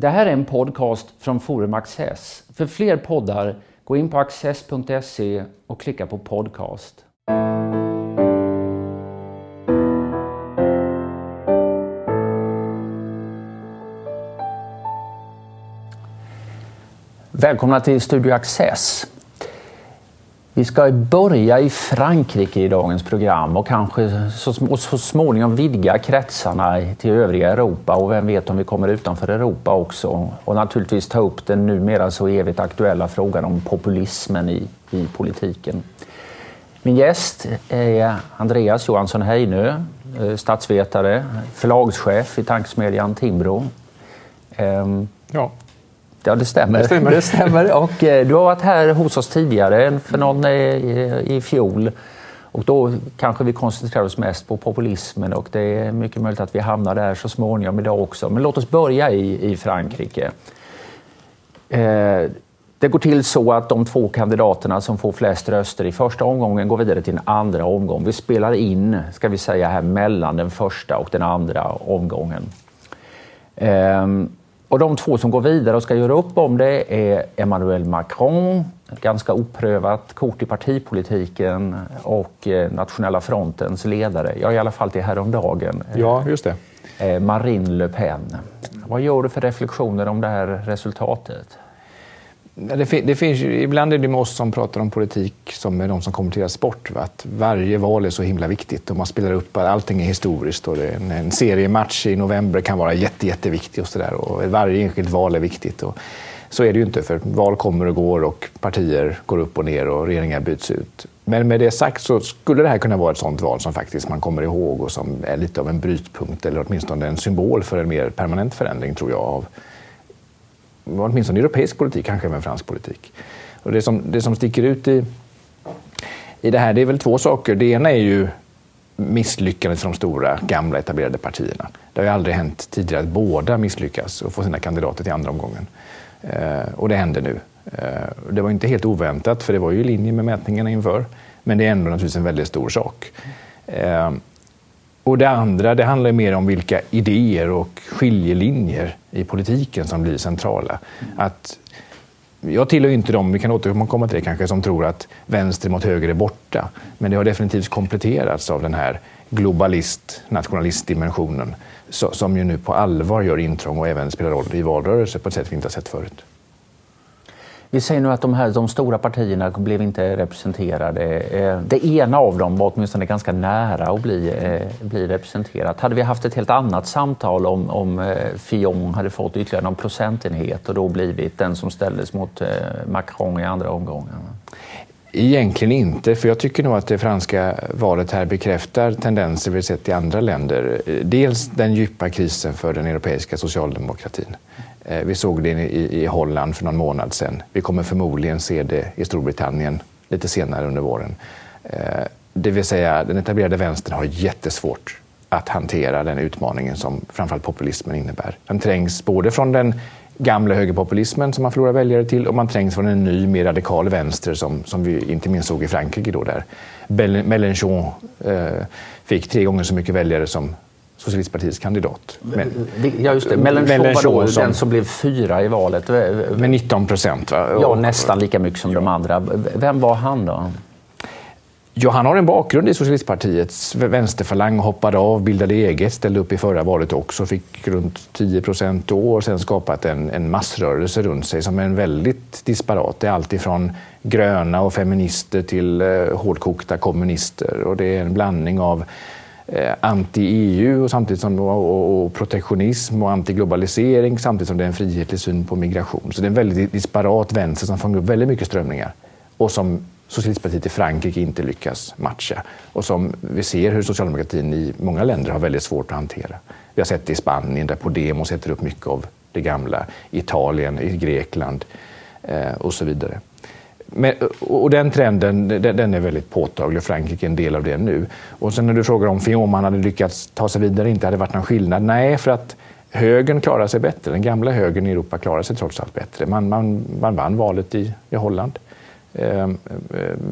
Det här är en podcast från Forum Access. För fler poddar, gå in på access.se och klicka på podcast. Välkomna till Studio Access. Vi ska börja i Frankrike i dagens program och kanske så, så småningom vidga kretsarna till övriga Europa och vem vet om vi kommer utanför Europa också. Och naturligtvis ta upp den numera så evigt aktuella frågan om populismen i, i politiken. Min gäst är Andreas Johansson Heinö, eh, statsvetare, förlagschef i tankesmedjan Timbro. Ehm, ja. Ja, det stämmer. Det stämmer. Det stämmer. Och, eh, du har varit här hos oss tidigare, för någon eh, i, i fjol. Och då kanske vi koncentrerar oss mest på populismen och det är mycket möjligt att vi hamnar där så småningom idag också. Men låt oss börja i, i Frankrike. Eh, det går till så att de två kandidaterna som får flest röster i första omgången går vidare till en andra omgång. Vi spelar in, ska vi säga, här mellan den första och den andra omgången. Eh, och de två som går vidare och ska göra upp om det är Emmanuel Macron, ett ganska oprövat kort i partipolitiken och eh, Nationella frontens ledare, ja i alla fall till häromdagen. Ja, just det. Eh, Marine Le Pen. Vad gör du för reflektioner om det här resultatet? Det, det, finns ju, ibland är det med oss som pratar om politik som med de som kommenterar sport. Va? Att varje val är så himla viktigt och man spelar upp att allting är historiskt. Och en, en seriematch i november kan vara jätte, jätteviktig och, så där, och varje enskilt val är viktigt. Och så är det ju inte, för val kommer och går och partier går upp och ner och regeringar byts ut. Men med det sagt så skulle det här kunna vara ett sånt val som faktiskt man kommer ihåg och som är lite av en brytpunkt eller åtminstone en symbol för en mer permanent förändring, tror jag, av åtminstone europeisk politik, kanske även fransk politik. Och det, som, det som sticker ut i, i det här det är väl två saker. Det ena är ju misslyckandet för de stora, gamla, etablerade partierna. Det har ju aldrig hänt tidigare att båda misslyckas och får sina kandidater till andra omgången. Eh, och det händer nu. Eh, det var inte helt oväntat, för det var ju i linje med mätningarna inför. Men det är ändå naturligtvis en väldigt stor sak. Eh, och det andra det handlar mer om vilka idéer och skiljelinjer i politiken som blir centrala. Att jag tillhör inte dem, vi kan återkomma till det kanske, som tror att vänster mot höger är borta. Men det har definitivt kompletterats av den här globalist, nationalistdimensionen som ju nu på allvar gör intrång och även spelar roll i valrörelser på ett sätt vi inte har sett förut. Vi säger nu att de, här, de stora partierna blev inte representerade. Eh, det ena av dem var åtminstone ganska nära att bli, eh, bli representerat. Hade vi haft ett helt annat samtal om, om eh, Fillon hade fått ytterligare någon procentenhet och då blivit den som ställdes mot Macron i andra omgången? Egentligen inte, för jag tycker nog att det franska valet här bekräftar tendenser vi sett i andra länder. Dels den djupa krisen för den europeiska socialdemokratin. Eh, vi såg det i, Holland för någon månad sedan. Vi kommer förmodligen se det i Storbritannien lite senare under våren. Eh, det vill säga, den etablerade vänstern har jättesvårt att hantera den utmaningen som framförallt populismen innebär. Den trängs både från den gamla högerpopulismen som man förlorar väljare till och man trängs från en ny, mer radikal vänster som, som vi inte minst såg i Frankrike. Då där Mélenchon eh, fick tre gånger så mycket väljare som Socialistpartiets kandidat. Men, ja, just det. Mélenchon var då som, den som blev fyra i valet. Med 19 procent. Ja, nästan lika mycket som ja. de andra. Vem var han då? Ja, han har en bakgrund i Socialistpartiets vänsterfalang, hoppade av, bildade eget, ställde upp i förra valet också, fick runt 10 procent då och sen skapat en, en massrörelse runt sig som är en väldigt disparat. Det är alltifrån gröna och feminister till eh, hårdkokta kommunister och det är en blandning av Eh, anti-EU och samtidigt som, och, och protektionism och antiglobalisering samtidigt som det är en frihetlig syn på migration. Så det är en väldigt disparat vänster som fångar upp väldigt mycket strömningar och som Socialistpartiet i Frankrike inte lyckas matcha och som vi ser hur socialdemokratin i många länder har väldigt svårt att hantera. Vi har sett det i Spanien där Podemos sätter upp mycket av det gamla, Italien, i Grekland eh, och så vidare. Men, och den trenden den är väldigt påtaglig. Frankrike är en del av det nu. Och sen när du frågar om Fillon hade lyckats ta sig vidare inte hade varit någon skillnad. Nej, för att högern klarar sig bättre. Den gamla högern i Europa klarar sig trots allt bättre. Man, man, man vann valet i, i Holland. Eh,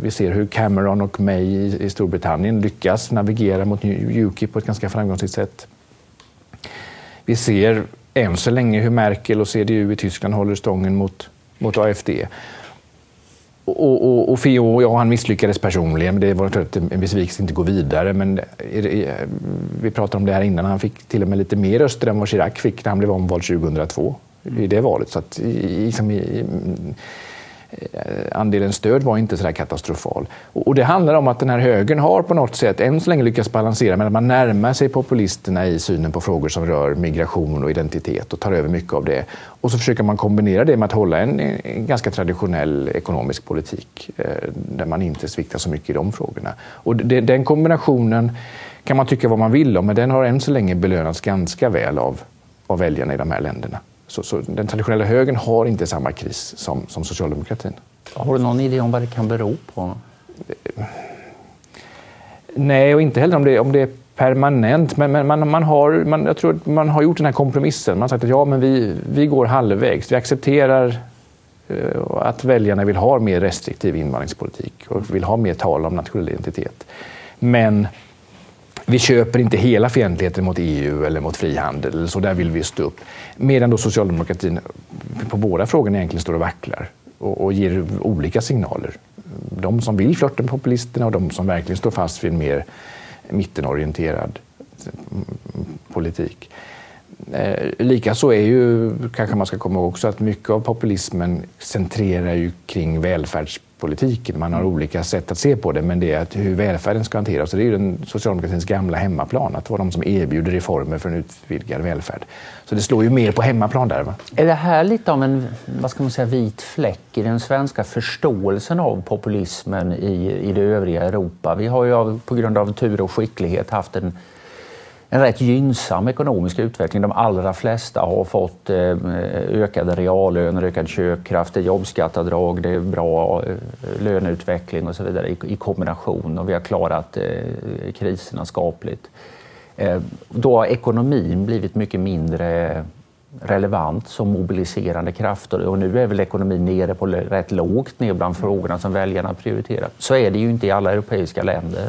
vi ser hur Cameron och May i, i Storbritannien lyckas navigera mot UKIP på ett ganska framgångsrikt sätt. Vi ser än så länge hur Merkel och CDU i Tyskland håller stången mot, mot AFD. Och, och, och Feo, ja, han misslyckades personligen. Det var en besvikelse att inte gå vidare. Men vi pratade om det här innan. Han fick till och med lite mer röster än vad Chirac fick när han blev omvald 2002 i det valet. Så att, liksom, i, Eh, andelen stöd var inte så där katastrofal. Och det handlar om att den här högern har på något sätt än så länge lyckats balansera men att man närmar sig populisterna i synen på frågor som rör migration och identitet och tar över mycket av det. Och så försöker man kombinera det med att hålla en, en ganska traditionell ekonomisk politik eh, där man inte sviktar så mycket i de frågorna. Och det, den kombinationen kan man tycka vad man vill om, men den har än så länge belönats ganska väl av, av väljarna i de här länderna. Så, så, den traditionella högern har inte samma kris som, som socialdemokratin. Har du någon idé om vad det kan bero på? Nej, och inte heller om det, om det är permanent. Men, men man, man, har, man, jag tror man har gjort den här kompromissen. Man har sagt att ja, men vi, vi går halvvägs. Vi accepterar uh, att väljarna vill ha mer restriktiv invandringspolitik och vill ha mer tal om nationell identitet. Men vi köper inte hela fientligheten mot EU eller mot frihandel, så där vill vi stå upp. Medan då socialdemokratin på båda frågorna egentligen står och vacklar och, och ger olika signaler. De som vill flörta med populisterna och de som verkligen står fast vid en mer mittenorienterad mm, politik. Eh, Likaså är ju, kanske man ska komma ihåg också, att mycket av populismen centrerar ju kring välfärds politiken. Man har olika sätt att se på det, men det är att hur välfärden ska hanteras. det är ju den socialdemokratins gamla hemmaplan, att vara de som erbjuder reformer för en utvidgad välfärd. Så det slår ju mer på hemmaplan där. Va? Är det här lite av en vad ska man säga, vit fläck i den svenska förståelsen av populismen i, i det övriga Europa? Vi har ju på grund av tur och skicklighet haft en en rätt gynnsam ekonomisk utveckling. De allra flesta har fått eh, ökade reallöner, ökad köpkraft, det är jobbskattavdrag, det är bra eh, löneutveckling och så vidare i kombination och vi har klarat eh, kriserna skapligt. Då har ekonomin blivit mycket mindre relevant som mobiliserande kraft och nu är väl ekonomin nere på rätt lågt ner bland frågorna som väljarna prioriterar. Så är det ju inte i alla europeiska länder.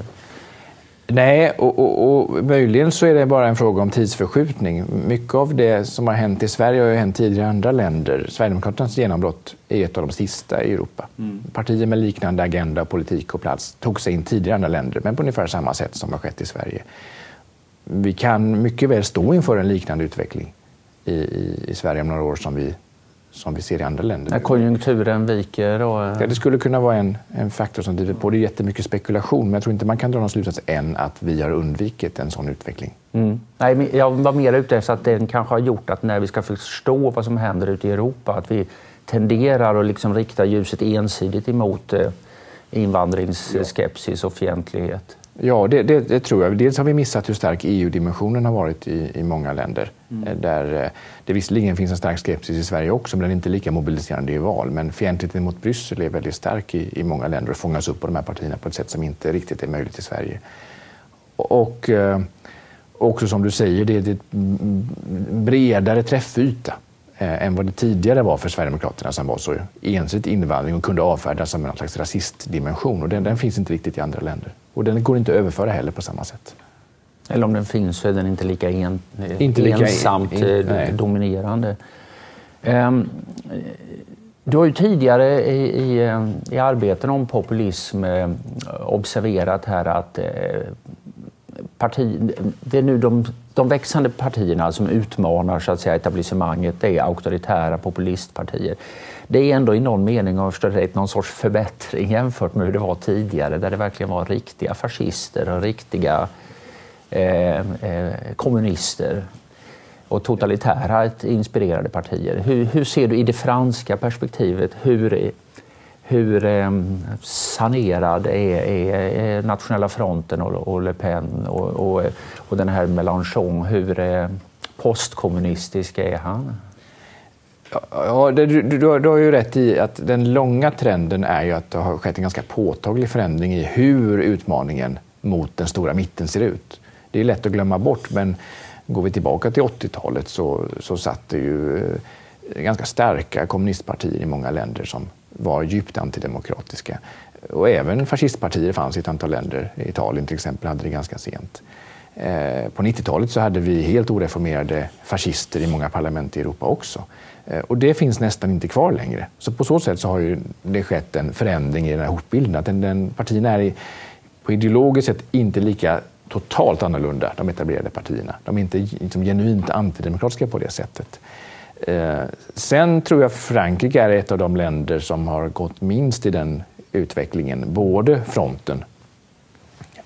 Nej, och, och, och, möjligen så är det bara en fråga om tidsförskjutning. Mycket av det som har hänt i Sverige har ju hänt tidigare i andra länder. Sverigedemokraternas genombrott är ett av de sista i Europa. Mm. Partier med liknande agenda, politik och plats tog sig in tidigare i andra länder, men på ungefär samma sätt som har skett i Sverige. Vi kan mycket väl stå inför en liknande utveckling i, i, i Sverige om några år som vi som vi ser i andra länder. När konjunkturen viker? Då... Ja, det skulle kunna vara en, en faktor som driver på. Det är jättemycket spekulation, men jag tror inte man kan dra någon slutsats än att vi har undvikit en sån utveckling. Mm. Nej, jag var mer ute efter att den kanske har gjort att när vi ska förstå vad som händer ute i Europa, att vi tenderar att liksom rikta ljuset ensidigt emot eh, invandringsskepsis och fientlighet. Ja, det, det, det, tror jag. Dels har vi missat hur stark EU-dimensionen har varit i, i många länder. Mm. Eh, där eh, det visserligen finns en stark skepsis i Sverige också, men den är inte lika mobiliserande i val. Men fientligheten mot Bryssel är väldigt stark i, i många länder och fångas upp av de här partierna på ett sätt som inte riktigt är möjligt i Sverige. Och eh, också som du säger, det är en bredare träffyta än vad det tidigare var för Sverigedemokraterna som var så ensidigt invandring och kunde avfärdas som en slags rasistdimension. Och den, den finns inte riktigt i andra länder. Och den går inte att överföra heller på samma sätt. Eller om den finns så är den inte lika, en, inte lika ensamt in, in, eh, dominerande. Um, du har ju tidigare i, i, eh, i arbeten om populism eh, observerat här att eh, parti, det är nu de, de växande partierna som utmanar så att säga, etablissemanget, det är auktoritära populistpartier. Det är ändå i någon mening, om jag någon sorts förbättring jämfört med hur det var tidigare där det verkligen var riktiga fascister och riktiga eh, eh, kommunister och totalitära inspirerade partier. Hur, hur, ser du i det franska perspektivet, hur, hur eh, sanerad är, är, är, Nationella fronten och, och Le Pen och, och, och, den här Mélenchon, hur eh, postkommunistisk är han? Ja, du, du, du, har ju rätt i att den långa trenden är ju att det har skett en ganska påtaglig förändring i hur utmaningen mot den stora mitten ser ut. Det är lätt att glömma bort, men går vi tillbaka till 80-talet så, så satt det ju eh, ganska starka kommunistpartier i många länder som var djupt antidemokratiska. Och även fascistpartier fanns i ett antal länder. Italien till exempel hade det ganska sent. Eh, på 90-talet så hade vi helt oreformerade fascister i många parlament i Europa också. Eh, och det finns nästan inte kvar längre. Så på så sätt så har ju det skett en förändring i den här hotbilden. Att den, den partierna är på ideologiskt sätt inte lika totalt annorlunda, de etablerade partierna. De är inte liksom, genuint antidemokratiska på det sättet. Eh, sen tror jag Frankrike är ett av de länder som har gått minst i den utvecklingen. Både fronten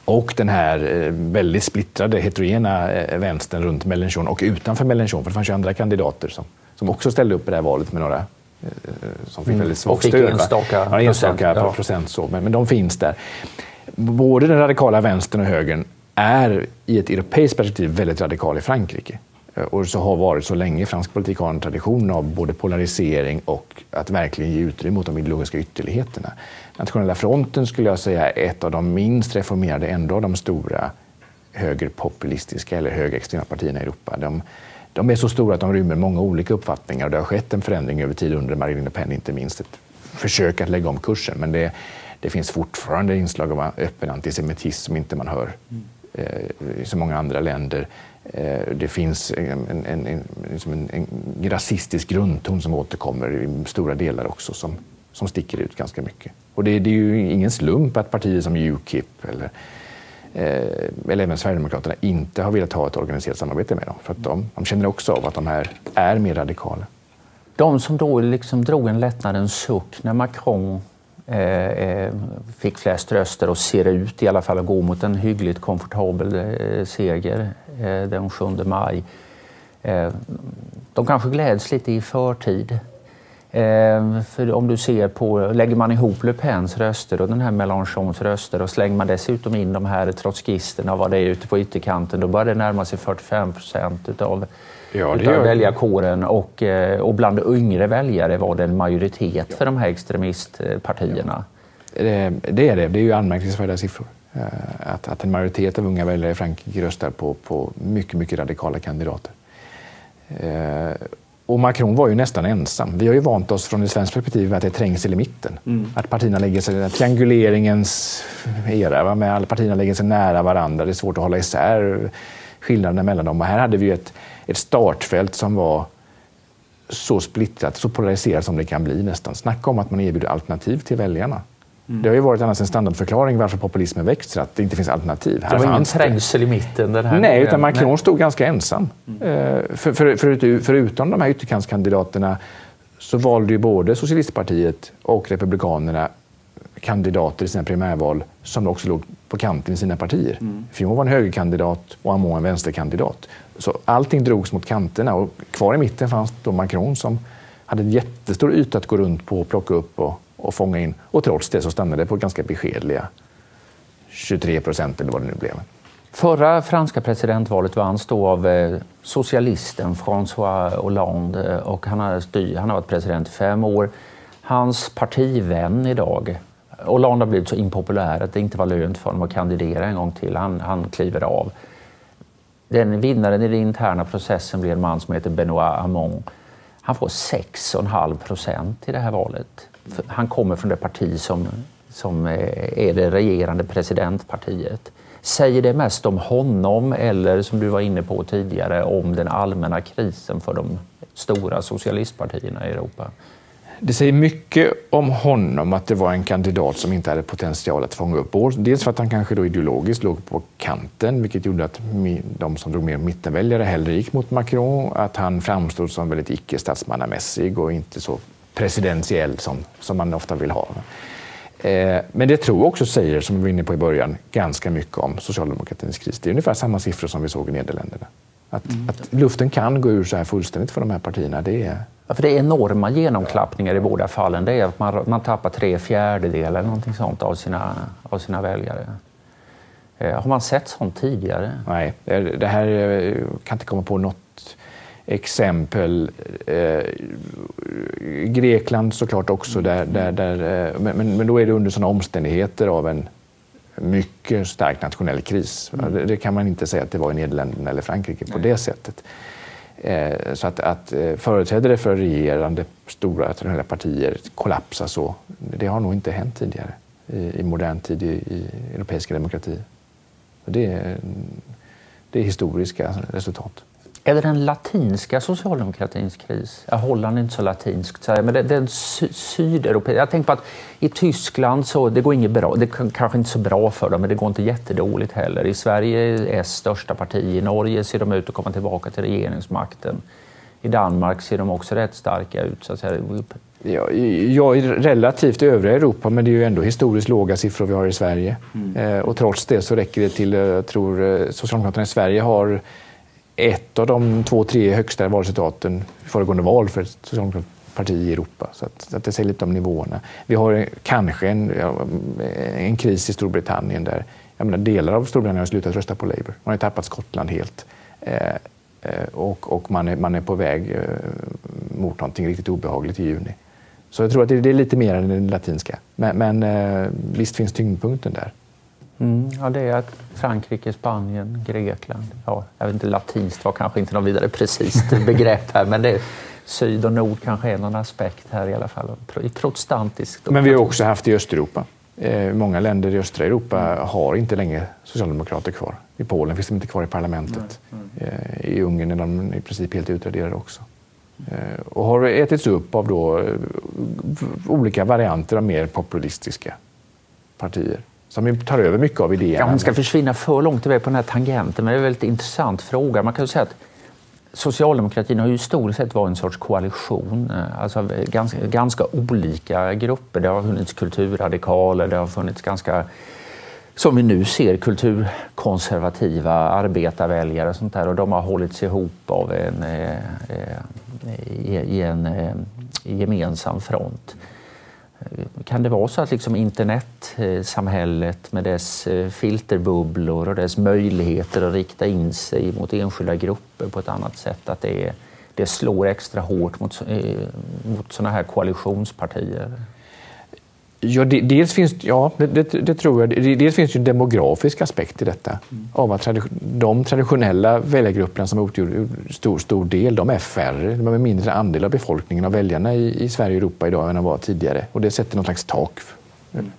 och den här eh, väldigt splittrade, heterogena eh, vänstern runt Mélenchon och utanför Mélenchon. För det fanns ju andra kandidater som, som också ställde upp i det här valet med några som fick mm. väldigt svagt stöd. Enstaka, ja, enstaka procent, procent så, men, men de finns där. Både den radikala vänstern och högern är i ett europeiskt perspektiv väldigt radikal i Frankrike. Och så har varit så länge. Fransk politik har en tradition av både polarisering och att verkligen ge utrymme åt de ideologiska ytterligheterna. Nationella fronten skulle jag säga är ett av de minst reformerade ändå av de stora högerpopulistiska eller högerextrema partierna i Europa. De, de, är så stora att de rymmer många olika uppfattningar och det har skett en förändring över tid under Marine Le Pen, inte minst ett försök att lägga om kursen. Men det, det finns fortfarande inslag av öppen antisemitism som inte man hör eh, i så många andra länder. Eh, det finns en, en, en, liksom en, en rasistisk grundton som återkommer i stora delar också som, som sticker ut ganska mycket. Och det, det är ju ingen slump att partier som Ukip eller, eh, eller även Sverigedemokraterna inte har velat ha ett organiserat samarbete med dem. För att de, de känner också av att de här är mer radikala. De som då liksom drog en lättnadens suck när Macron eh, eh, fick flest röster och ser ut i alla fall att gå mot en hyggligt komfortabel eh, seger den 7 maj. Eh, de kanske gläds lite i förtid. Eh, för om du ser på, lägger man ihop Le Pens röster och den här Mélenchons röster och slänger man dessutom in de här trotskisterna, vad det är ute på ytterkanten, då börjar det närma sig 45 procent utav, ja, utav väljarkåren. Och, eh, och bland yngre väljare var det en majoritet för de här extremistpartierna. Det, det är det. Det är ju anmärkningsvärda siffror. Eh, att, att en majoritet av unga väljare i Frankrike röstar på, på mycket, mycket radikala kandidater. Och Macron var ju nästan ensam. Vi har ju vant oss från ett svenskt perspektiv att det är trängsel i mitten. Mm. Att partierna lägger sig, trianguleringens era, va? med alla partierna lägger sig nära varandra. Det är svårt att hålla isär skillnaderna mellan dem. Och här hade vi ett, ett startfält som var så splittrat, så polariserat som det kan bli nästan. Snacka om att man erbjuder alternativ till väljarna. Mm. Det har ju varit annars en standardförklaring varför populismen växer, att det inte finns alternativ. Här det var ingen trängsel i mitten den här Nej, gången. utan Macron Nej. stod ganska ensam. Mm. För, för, för, förutom de här ytterkantskandidaterna så valde ju både Socialistpartiet och Republikanerna kandidater i sina primärval som också låg på kanten i sina partier. Mm. Fillon var en högerkandidat och Hamon en vänsterkandidat. Så allting drogs mot kanterna och kvar i mitten fanns då Macron som hade en jättestor yta att gå runt på och plocka upp och och fånga in. Och trots det så stannade det på ganska beskedliga 23 procent eller vad det nu blev. Förra franska presidentvalet vanns då av eh, socialisten François Hollande eh, och han har, styr, han har varit president i fem år. Hans partivän idag, Hollande har blivit så impopulär att det inte var lönt för honom att kandidera en gång till. Han, han kliver av. Den vinnaren i den interna processen blir en man som heter Benoît Hamon. Han får 6,5 procent i det här valet han kommer från det parti som, som eh, är det regerande presidentpartiet. Säger det mest om honom eller som du var inne på tidigare om den allmänna krisen för de stora socialistpartierna i Europa? Det säger mycket om honom att det var en kandidat som inte hade potential att fånga upp Dels för att han kanske då ideologiskt låg på kanten, vilket gjorde att de som drog mer mittenväljare hellre gick mot Macron. Att han framstod som väldigt icke statsmannamässig och inte så presidentiell som, som man ofta vill ha. Eh, men det tror också säger, som vi var inne på i början, ganska mycket om socialdemokratins kris. Det är ungefär samma siffror som vi såg i Nederländerna. Att, mm. att luften kan gå ur så här fullständigt för de här partierna, det är... Ja, för det är enorma genomklappningar i båda fallen. Det är att man, man tappar tre fjärdedelar eller någonting sånt av sina, av sina väljare. Eh, har man sett sånt tidigare? Nej, det här jag kan inte komma på något exempel. Eh, Grekland såklart också, där, där, där, eh, men, men då är det under sådana omständigheter av en mycket stark nationell kris. Mm. Det, det, kan man inte säga att det var i Nederländerna eller Frankrike på Nej. det sättet. Eh, så att, att eh, företrädare för regerande stora traditionella partier kollapsar så, det har nog inte hänt tidigare i, i modern tid i, i europeiska demokratier. Det Det är historiska resultat. Är det den latinska socialdemokratins kris? Ja, Holland är inte så latinskt, men det, det är sy sydeuropeisk. Jag tänker på att i Tyskland så det går inget bra. Det är kanske inte så bra för dem, men det går inte jättedåligt heller. I Sverige är S största parti. I Norge ser de ut att komma tillbaka till regeringsmakten. I Danmark ser de också rätt starka ut. Så att säga. Ja, ja, relativt övriga Europa, men det är ju ändå historiskt låga siffror vi har i Sverige. Mm. Eh, och trots det så räcker det till, jag tror eh, Socialdemokraterna i Sverige har ett av de två, tre högsta valresultaten i föregående val för ett socialdemokratiskt parti i Europa. Så, att, så att det säger lite om nivåerna. Vi har kanske en, en kris i Storbritannien där jag menar, delar av Storbritannien har slutat rösta på Labour. Man har tappat Skottland helt. Eh, eh, och, och man, är, man är på väg eh, mot någonting riktigt obehagligt i juni. Så jag tror att det, det är lite mer än det latinska. Men, men eh, visst finns tyngdpunkten där. Mm, ja, det är Frankrike, Spanien, Grekland. Ja, jag vet inte, latinskt var kanske inte något vidare precis begrepp här, men det är, syd och nord kanske är någon aspekt här i alla fall. Protestantiskt. Men vi har också haft i Östeuropa. Eh, många länder i östra Europa har inte längre socialdemokrater kvar. I Polen finns de inte kvar i parlamentet. Eh, I Ungern är de i princip helt utraderade också. Eh, och har ätits upp av då, olika varianter av mer populistiska partier som tar över mycket av idéerna. Ja, hon ska försvinna för långt iväg på den här tangenten, men det är en väldigt intressant fråga. Man kan säga att Socialdemokratin har ju historiskt sett varit en sorts koalition. Eh, alltså eh, ganska, ganska olika grupper. Det har funnits kulturradikaler, det har funnits ganska som vi nu ser kulturkonservativa arbetarväljare och sånt där och de har hållits ihop av en, eh, eh i, i en eh, gemensam front. Kan det vara så att liksom internetsamhället med dess eh, filterbubblor och dess möjligheter att rikta in sig mot enskilda grupper på ett annat sätt, att det, det slår extra hårt mot, eh, mot sådana här koalitionspartier? Ja, dels finns, ja det, det, det, tror jag. Dels finns det en demografisk aspekt i detta. Mm. Av att de traditionella väljargrupperna som utgjorde stor, stor del, de är färre. De är en mindre andel av befolkningen av väljarna i, i Sverige och Europa idag än de var tidigare. Och det sätter någon slags tak mm.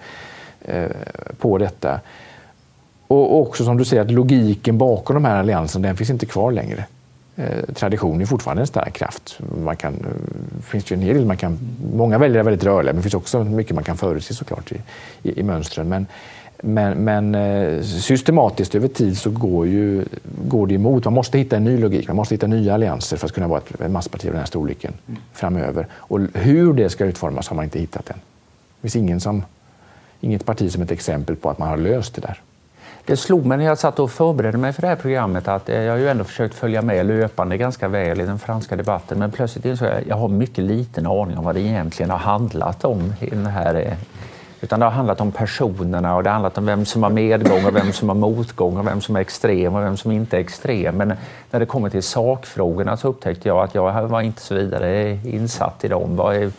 eh, på detta. Och också som du säger, att logiken bakom de här allianserna, den finns inte kvar längre. Eh, tradition är fortfarande en stark kraft. Man kan, eh, finns ju en hel del man kan, många väljare är väldigt rörliga, men det finns också mycket man kan förutse såklart i, i, i mönstren. Men, men, men, eh, systematiskt över tid så går, ju, går det emot. Man måste hitta en ny logik, man måste hitta nya allianser för att kunna vara ett massparti av den här storleken mm. framöver. Och hur det ska utformas har man inte hittat än. Det finns ingen som, inget parti som ett exempel på att man har löst det där. Det slog mig när jag satt och förberedde mig för det här programmet att eh, jag har ju ändå försökt följa med löpande ganska väl i den franska debatten men plötsligt insåg jag att jag har mycket liten aning om vad det egentligen har handlat om i den här eh, utan det har handlat om personerna och det har handlat om vem som har medgång och vem som har motgång och vem som är extrem och vem som inte är extrem. Men när det kommer till sakfrågorna så upptäckte jag att jag var inte så vidare insatt i dem. Vad är,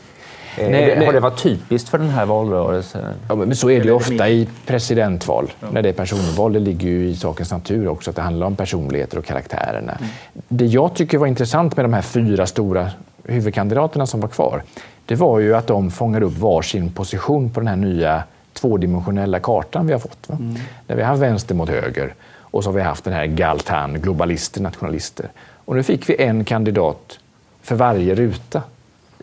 Eh, nej, nej. Har det varit typiskt för den här valrörelsen? Ja, men så är det ju ofta i presidentval. Ja. När det är personval, det ligger ju i sakens natur också att det handlar om personligheter och karaktärerna. Mm. Det jag tycker var intressant med de här fyra stora huvudkandidaterna som var kvar, det var ju att de fångar upp varsin position på den här nya tvådimensionella kartan vi har fått. Mm. Där vi har vänster mot höger och så har vi haft den här Galtan, globalister, nationalister. Och nu fick vi en kandidat för varje ruta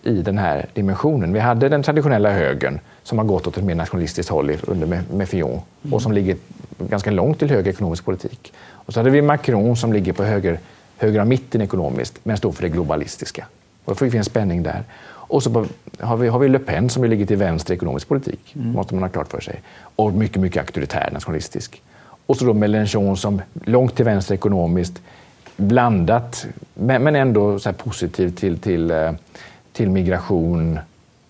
i den här dimensionen. Vi hade den traditionella högern som har gått åt ett mer nationalistiskt håll under Méfion mm. och som ligger ganska långt till höger ekonomisk politik. Och så hade vi Macron som ligger på höger, höger av mitten ekonomiskt men står för det globalistiska. Och då får vi en spänning där. Och så har vi, har vi Le Pen som ligger till vänster ekonomisk politik, mm. måste man ha klart för sig. Och mycket, mycket auktoritär nationalistisk. Och så då Mélenchon som långt till vänster ekonomiskt, blandat men ändå så positiv till, till eh, till migration,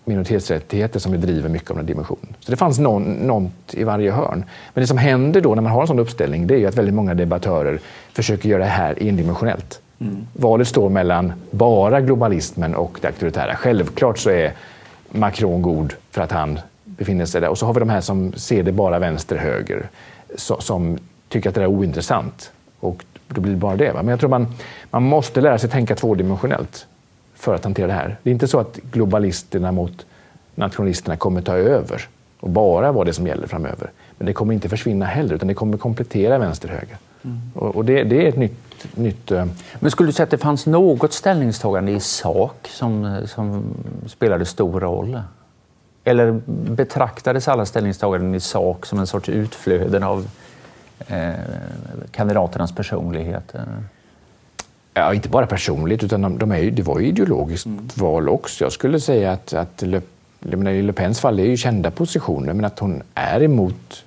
minoritetsrättigheter som vi driver mycket av den dimensionen. Så det fanns någon, något i varje hörn. Men det som händer då när man har en sån uppställning det är att väldigt många debattörer försöker göra det här endimensionellt. Mm. Valet står mellan bara globalismen och det auktoritära. Självklart så är Macron god för att han befinner sig där. Och så har vi de här som ser det bara vänster-höger, som tycker att det är ointressant. Och då blir det bara det. Va? Men jag tror man, man måste lära sig tänka tvådimensionellt för att hantera det här. Det är inte så att globalisterna mot nationalisterna kommer ta över och bara vara det som gäller framöver. Men det kommer inte försvinna heller, utan det kommer komplettera vänster-höger. Mm. Och, och det, det, är ett nytt... nytt uh... Men skulle du säga att det fanns något ställningstagande i sak som, som spelade stor roll? Eller betraktades alla ställningstaganden i sak som en sorts utflöden av eh, kandidaternas personlighet? Ja, inte bara personligt, utan de, de är, det var ju ideologiskt mm. val också. Jag skulle säga att, att Le, i Le Pens fall är ju kända positioner, men att hon är emot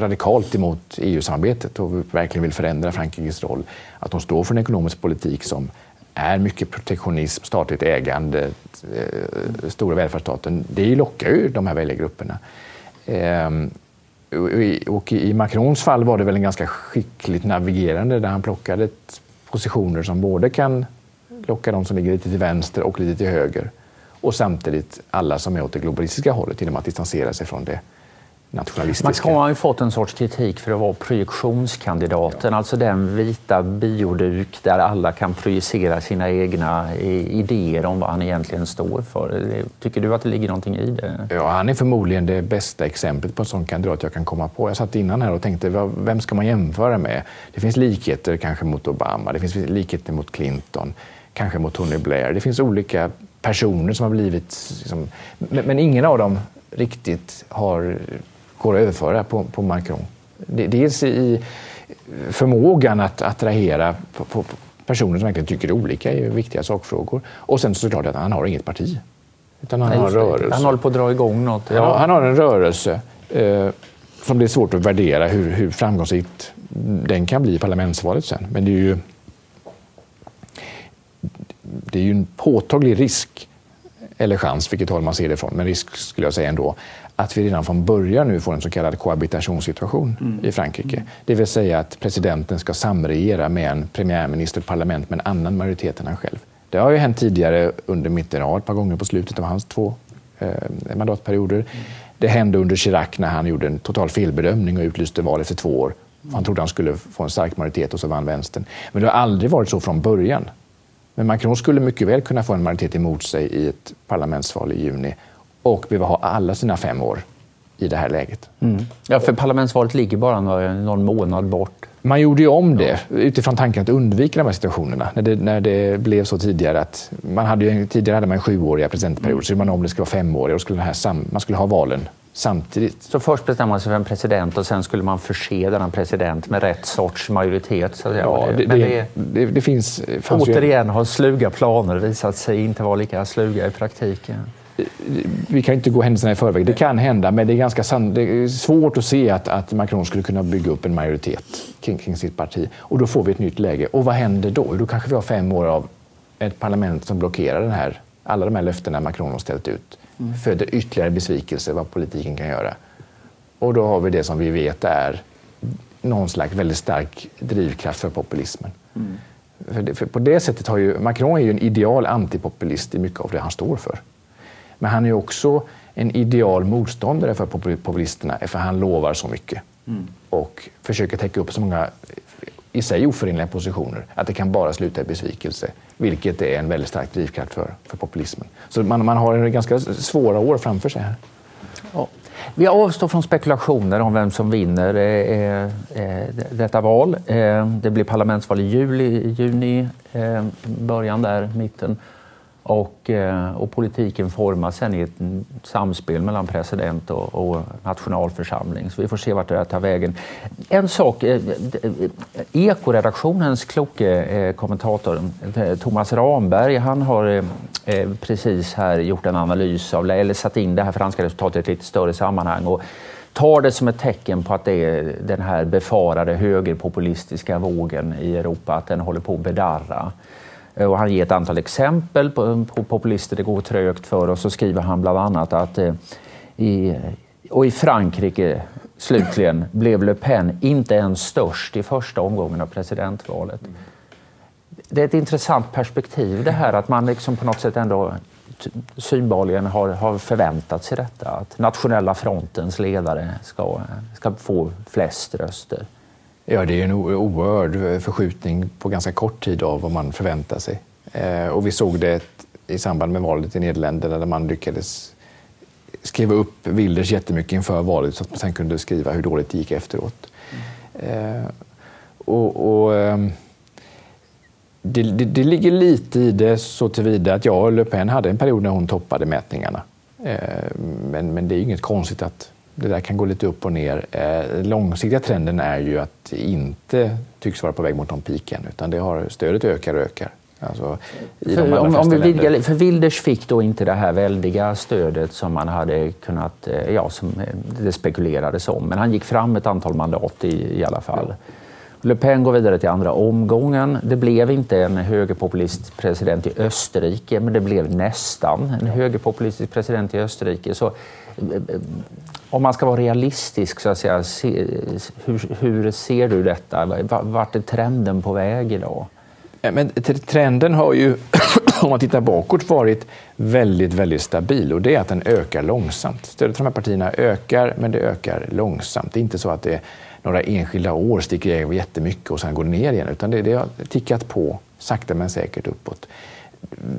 radikalt emot EU-samarbetet och verkligen vill förändra Frankrikes roll. Att hon står för en ekonomisk politik som är mycket protektionism, statligt ägande, eh, stora välfärdsstaten. Det lockar ju de här väljargrupperna. Ehm, och i Macrons fall var det väl en ganska skickligt navigerande där han plockade positioner som både kan locka de som ligger lite till vänster och lite till höger. Och samtidigt alla som är åt det globalistiska hållet genom att distansera sig från det nationalistiska. Macron har ju fått en sorts kritik för att vara projektionskandidaten, ja. alltså den vita bioduk där alla kan projicera sina egna idéer om vad han egentligen står för. Tycker du att det ligger någonting i det? Ja, han är förmodligen det bästa exemplet på en sån kandidat jag kan komma på. Jag satt innan här och tänkte, vem ska man jämföra med? Det finns likheter kanske mot Obama, det finns likheter mot Clinton, kanske mot Tony Blair. Det finns olika personer som har blivit... Liksom, men ingen av dem riktigt har går att överföra på, på Macron. Dels i förmågan att attrahera på, på personer som verkligen tycker olika i viktiga sakfrågor. Och sen såklart att han har inget parti. Utan han Nej, har en rörelse. Han håller på att dra igång något. Ja. Han, han har en rörelse eh, som det är svårt att värdera hur, hur framgångsrikt den kan bli i parlamentsvalet sen. Men det är ju, det är ju en påtaglig risk, eller chans, vilket håll man ser det ifrån, men risk skulle jag säga ändå, att vi redan från början nu får en så kallad kohabitationssituation mm. i Frankrike. Det vill säga att presidenten ska samregera med en premiärminister och parlament med en annan majoritet än han själv. Det har ju hänt tidigare under Mitterrand ett par gånger på slutet av hans två eh, mandatperioder. Mm. Det hände under Chirac när han gjorde en total felbedömning och utlyste val efter två år. Han trodde han skulle få en stark majoritet och så vann vänstern. Men det har aldrig varit så från början. Men Macron skulle mycket väl kunna få en majoritet emot sig i ett parlamentsval i juni och behöva ha alla sina fem år i det här läget. Mm. Ja, för parlamentsvalet ligger bara någon månad bort. Man gjorde ju om det utifrån tanken att undvika de här situationerna. När det, när det blev så tidigare att man hade ju, tidigare hade man sjuåriga presidentperioder, så man om det skulle vara femåriga och skulle här man skulle ha valen samtidigt. Så först bestämde man sig för en president och sen skulle man förse denna president med rätt sorts majoritet? Så ja, det, Men det, det, det finns... Återigen har sluga planer visat sig inte vara lika sluga i praktiken vi kan inte gå händelserna i förväg. Det kan hända, men det är ganska det är svårt att se att, att Macron skulle kunna bygga upp en majoritet kring, kring, sitt parti. Och då får vi ett nytt läge. Och vad händer då? Då kanske vi har fem år av ett parlament som blockerar den här, alla de här löftena Macron har ställt ut. Mm. Föder ytterligare besvikelse vad politiken kan göra. Och då har vi det som vi vet är någon slags väldigt stark drivkraft för populismen. Mm. För, det, för på det sättet har ju Macron är ju en ideal antipopulist i mycket av det han står för. Men han är också en ideal motståndare för populisterna för han lovar så mycket mm. och försöker täcka upp så många i sig oförenliga positioner att det kan bara sluta i besvikelse, vilket är en väldigt stark drivkraft för, för populismen. Så man, man har en ganska svåra år framför sig här. Ja. Vi avstår från spekulationer om vem som vinner eh, eh, eh detta val. Eh, det blir parlamentsval i juli, juni, eh, början där, mitten. Och, eh, och, politiken formas sen i ett samspel mellan president och, och, nationalförsamling. Så vi får se vart det tar vägen. En sak, eh, eh, Ekoredaktionens kloke kommentator Thomas Ramberg, han har precis här gjort en analys av, eller satt in det här franska resultatet i ett lite större sammanhang och tar det som ett tecken på att det är den här befarade högerpopulistiska vågen i Europa, att den håller på att bedarra. Eh, och han ger ett antal exempel på, eh, på populister det går trögt för och så skriver han bland annat att eh, i, och i Frankrike slutligen blev Le Pen inte ens störst i första omgången av presidentvalet. Det är ett intressant perspektiv det här att man liksom på något sätt ändå synbarligen har, har förväntat sig detta. Att nationella frontens ledare ska, ska få flest röster. Ja, det är en oerhörd eh, förskjutning på ganska kort tid av vad man förväntar sig. Eh, och vi såg det i samband med valet i Nederländerna där man lyckades skriva upp Wilders jättemycket inför valet så att man sen kunde skriva hur dåligt det gick efteråt. Mm. Och, och ehm, det, det, det, ligger lite i det så tillvida att jag och Le Pen hade en period när hon toppade mätningarna. Eh, men, men det är inget konstigt att det där kan gå lite upp och ner. Eh, långsiktiga trenden är ju att inte tycks vara på väg mot någon peak än, utan det har, stödet ökar och ökar. Alltså, för, om, om vi vidgar, för Wilders fick då inte det här väldiga stödet som man hade kunnat, eh, ja, som det spekulerades om, men han gick fram ett antal mandat i, i alla fall. Ja. Le Pen går vidare till andra omgången. Det blev inte en högerpopulist president i Österrike, men det blev nästan en högerpopulistisk president i Österrike. Så, eh, om man ska vara realistisk, så att säga, se, hur, hur, ser du detta? Vart är trenden på väg idag? Men trenden har ju, om man tittar bakåt, varit väldigt, väldigt stabil och det är att den ökar långsamt. Stödet för de här partierna ökar, men det ökar långsamt. Det är inte så att det några enskilda år sticker iväg jättemycket och sen går det ner igen, utan det, det har tickat på sakta men säkert uppåt.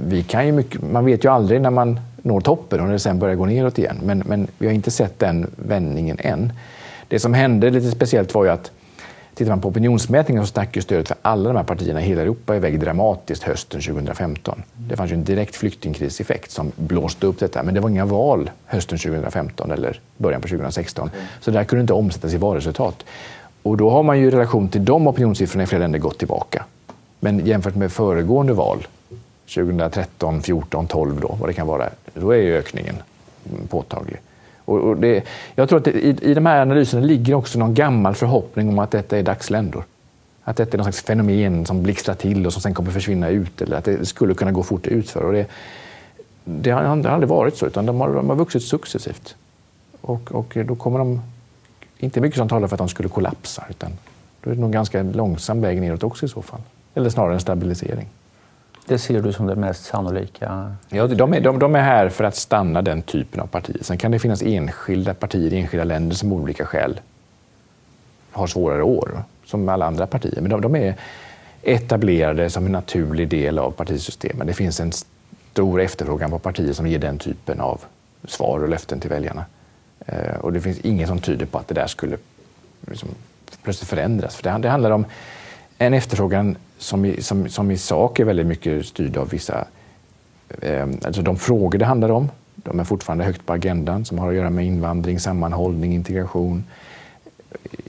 Vi kan ju mycket, man vet ju aldrig när man når toppen och när det sen börjar gå neråt igen, men, men vi har inte sett den vändningen än. Det som hände lite speciellt var ju att Tittar man på opinionsmätningen så stack ju stödet för alla de här partierna i hela Europa iväg dramatiskt hösten 2015. Det fanns ju en direkt flyktingkriseffekt som blåste upp detta, men det var inga val hösten 2015 eller början på 2016. Så det där kunde inte omsättas i valresultat. Och då har man ju i relation till de opinionssiffrorna i flera länder gått tillbaka. Men jämfört med föregående val, 2013, 14, 12 då, vad det kan vara, då är ju ökningen påtaglig. Och, och det, jag tror att det, i, i de här analyserna ligger också någon gammal förhoppning om att detta är dagsländor. Att detta är någon slags fenomen som blixtrar till och som sen kommer försvinna ut eller att det skulle kunna gå fort utför. Och det, det har aldrig varit så, utan de har, de har vuxit successivt. Och, och då kommer de... Inte mycket som talar för att de skulle kollapsa, utan då är det nog ganska långsam väg neråt också i så fall. Eller snarare en stabilisering. Det ser du som det mest sannolika? Ja, de är, de, de är här för att stanna den typen av partier. Sen kan det finnas enskilda partier i enskilda länder som av olika skäl har svårare år, som alla andra partier. Men de, de är etablerade som en naturlig del av partisystemet. Det finns en stor efterfrågan på partier som ger den typen av svar och löften till väljarna. Eh, och det finns inget som tyder på att det där skulle liksom plötsligt förändras. För det, det handlar om en efterfrågan som i, som, som i sak är väldigt mycket styrd av vissa... Eh, alltså de frågor det handlar om, de är fortfarande högt på agendan som har att göra med invandring, sammanhållning, integration,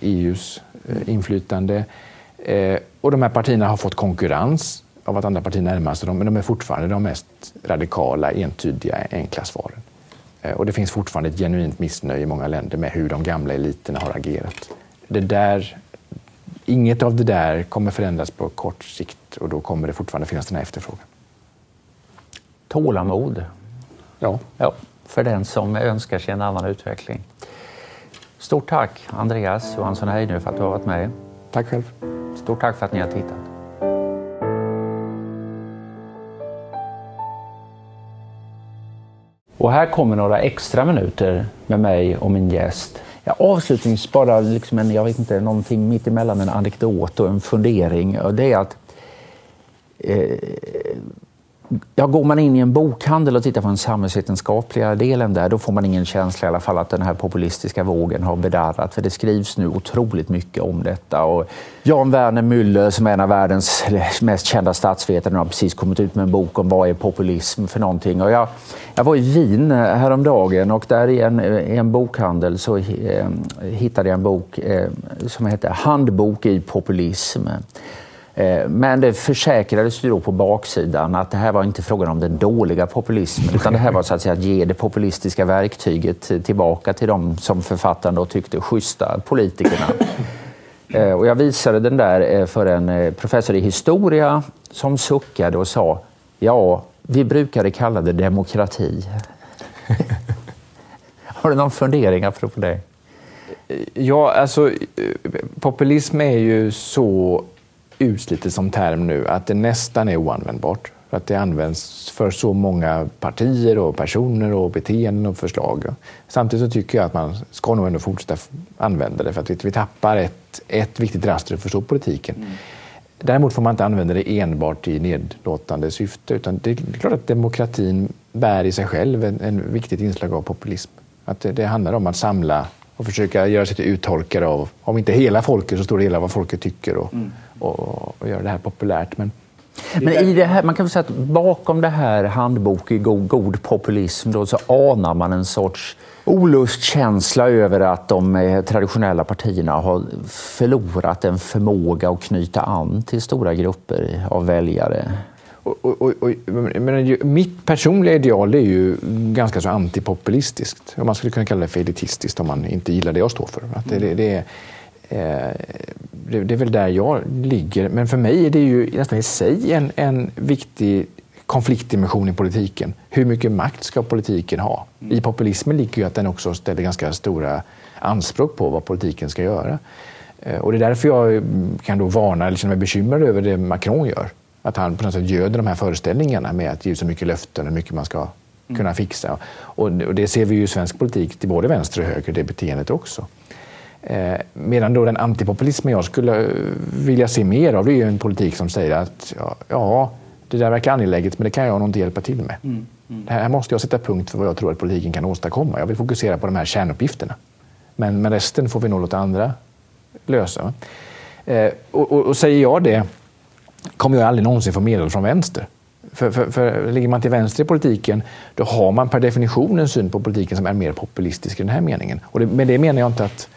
EUs eh, inflytande. Eh, och de här partierna har fått konkurrens av att andra partier närmar sig dem, men de är fortfarande de mest radikala, entydiga, enkla svaren. Eh, och det finns fortfarande ett genuint missnöje i många länder med hur de gamla eliterna har agerat. Det där Inget av det där kommer förändras på kort sikt och då kommer det fortfarande finnas den här efterfrågan. Tålamod. Ja. ja. För den som önskar sig en annan utveckling. Stort tack Andreas Johansson Heidner för att du har varit med. Tack själv. Stort tack för att ni har tittat. Och här kommer några extra minuter med mig och min gäst Ja, avslutningsvis bara liksom en, jag vet inte, någonting mitt emellan en anekdot och en fundering. Och det är att eh, Ja, går man in i en bokhandel och tittar på den samhällsvetenskapliga delen där, då får man ingen känsla i alla fall att den här populistiska vågen har bedarrat. För det skrivs nu otroligt mycket om detta. Och Jan Werner Müller, som är en av världens mest kända statsvetare, har precis kommit ut med en bok om vad är populism för någonting. Och jag, jag var i Wien eh, häromdagen och där i en, i en bokhandel så eh, hittade jag en bok eh, som heter Handbok i populism. Eh, men det försäkrades ju då på baksidan att det här var inte frågan om den dåliga populismen utan det här var så att, säga, att ge det populistiska verktyget tillbaka till de som författaren då tyckte schyssta politikerna. Eh, och jag visade den där eh, för en professor i historia som suckade och sa ja, vi brukade kalla det demokrati. Har du någon fundering apropå det? Ja, alltså populism är ju så utslitet som term nu att det nästan är oanvändbart. För att det används för så många partier och personer och beteenden och förslag. Samtidigt så tycker jag att man ska nog ändå fortsätta använda det för att vi tappar ett, ett viktigt raster för att förstå politiken. Mm. Däremot får man inte använda det enbart i nedlåtande syfte utan det är klart att demokratin bär i sig själv en, en viktigt inslag av populism. Att det, det handlar om att samla och försöka göra sig till uttolkare av, om inte hela folket, så stora delar av vad folket tycker och, mm. Och, och göra det här populärt. Men, men i det här, man kan väl säga att bakom det här handbok i god, god populism då, så anar man en sorts olustkänsla över att de traditionella partierna har förlorat en förmåga att knyta an till stora grupper av väljare. Och, och, och, men mitt personliga ideal är ju ganska så antipopulistiskt. Man skulle kunna kalla det för elitistiskt om man inte gillar det jag står för. Att det, det, det, är, eh, det, är väl där jag ligger. Men för mig är det ju nästan i sig en, en viktig konfliktdimension i politiken. Hur mycket makt ska politiken ha? I populismen ligger ju att den också ställer ganska stora anspråk på vad politiken ska göra. Eh, och det är därför jag kan då varna eller känna mig bekymrad över det Macron gör. Att han på något sätt göder de här föreställningarna med att ge så mycket löften och hur mycket man ska mm. kunna fixa. Och det ser vi ju i svensk politik till både vänster och höger, det beteendet också. Eh, medan då den antipopulism jag skulle vilja se mer av, det är en politik som säger att ja, det där verkar angeläget, men det kan jag nog inte hjälpa till med. Mm. Mm. Här måste jag sätta punkt för vad jag tror att politiken kan åstadkomma. Jag vill fokusera på de här kärnuppgifterna. Men, men resten får vi nog låta andra lösa. Eh, och, och, och säger jag det kommer jag aldrig någonsin få medel från vänster. För, för, för ligger man till vänster i politiken, då har man per definition en syn på politiken som är mer populistisk i den här meningen. Och det, med det menar jag inte att,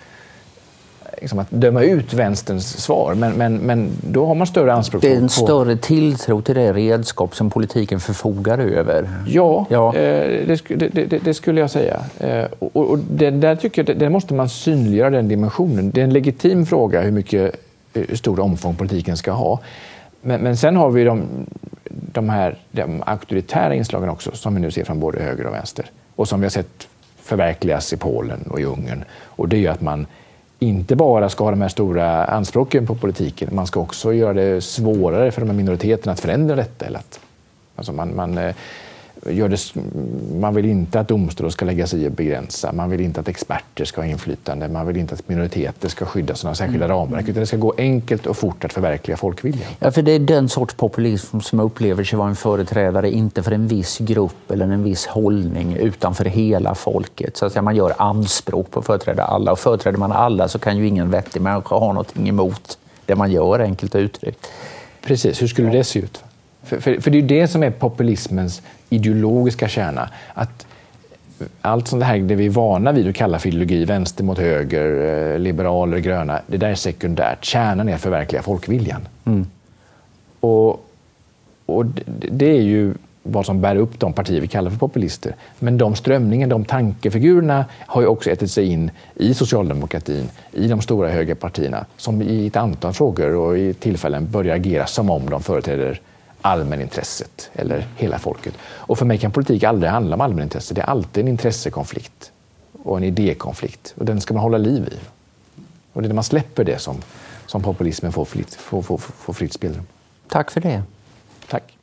liksom att döma ut vänsterns svar, men, men, men då har man större anspråk. Det är en på... större tilltro till det redskap som politiken förfogar över. Ja, ja. Eh, det, det, det, skulle jag säga. Eh, och, och det, där tycker jag, det måste man synliggöra, den dimensionen. Det är en legitim fråga hur mycket hur stor omfång politiken ska ha. Men, men sen har vi de, de här de auktoritära inslagen också som vi nu ser från både höger och vänster och som vi har sett förverkligas i Polen och i Ungern. Och det är ju att man inte bara ska ha de här stora anspråken på politiken, man ska också göra det svårare för de här minoriteterna att förändra detta. Eller att, alltså man, man, eh, gör det, man vill inte att domstolar ska lägga sig i och begränsa. Man vill inte att experter ska ha inflytande. Man vill inte att minoriteter ska skyddas av särskilda mm. ramverk. Utan det ska gå enkelt och fort att förverkliga folkviljan. Ja, för det är den sorts populism som upplever sig vara en företrädare, inte för en viss grupp eller en viss hållning, utan för hela folket. Så att man gör anspråk på att företräda alla. Och företräder man alla så kan ju ingen vettig människa ha någonting emot det man gör, enkelt uttryckt. Precis, hur skulle det se ut? För, för, för, det är ju det som är populismens ideologiska kärna. Att allt sånt här, det vi är vana vid att kalla för ideologi, vänster mot höger, eh, liberaler, gröna, det där är sekundärt. Kärnan är att förverkliga folkviljan. Mm. Och, och det, är ju vad som bär upp de partier vi kallar för populister. Men de strömningarna, de tankefigurerna har ju också ätit sig in i socialdemokratin, i de stora högerpartierna som i ett antal frågor och i tillfällen börjar agera som om de företräder allmänintresset eller hela folket. Och för mig kan politik aldrig handla om allmänintresset. Det är alltid en intressekonflikt och en idékonflikt och den ska man hålla liv i. Och det är när man släpper det som, som populismen får fritt, får, får, får fritt spelrum. Tack för det. Tack.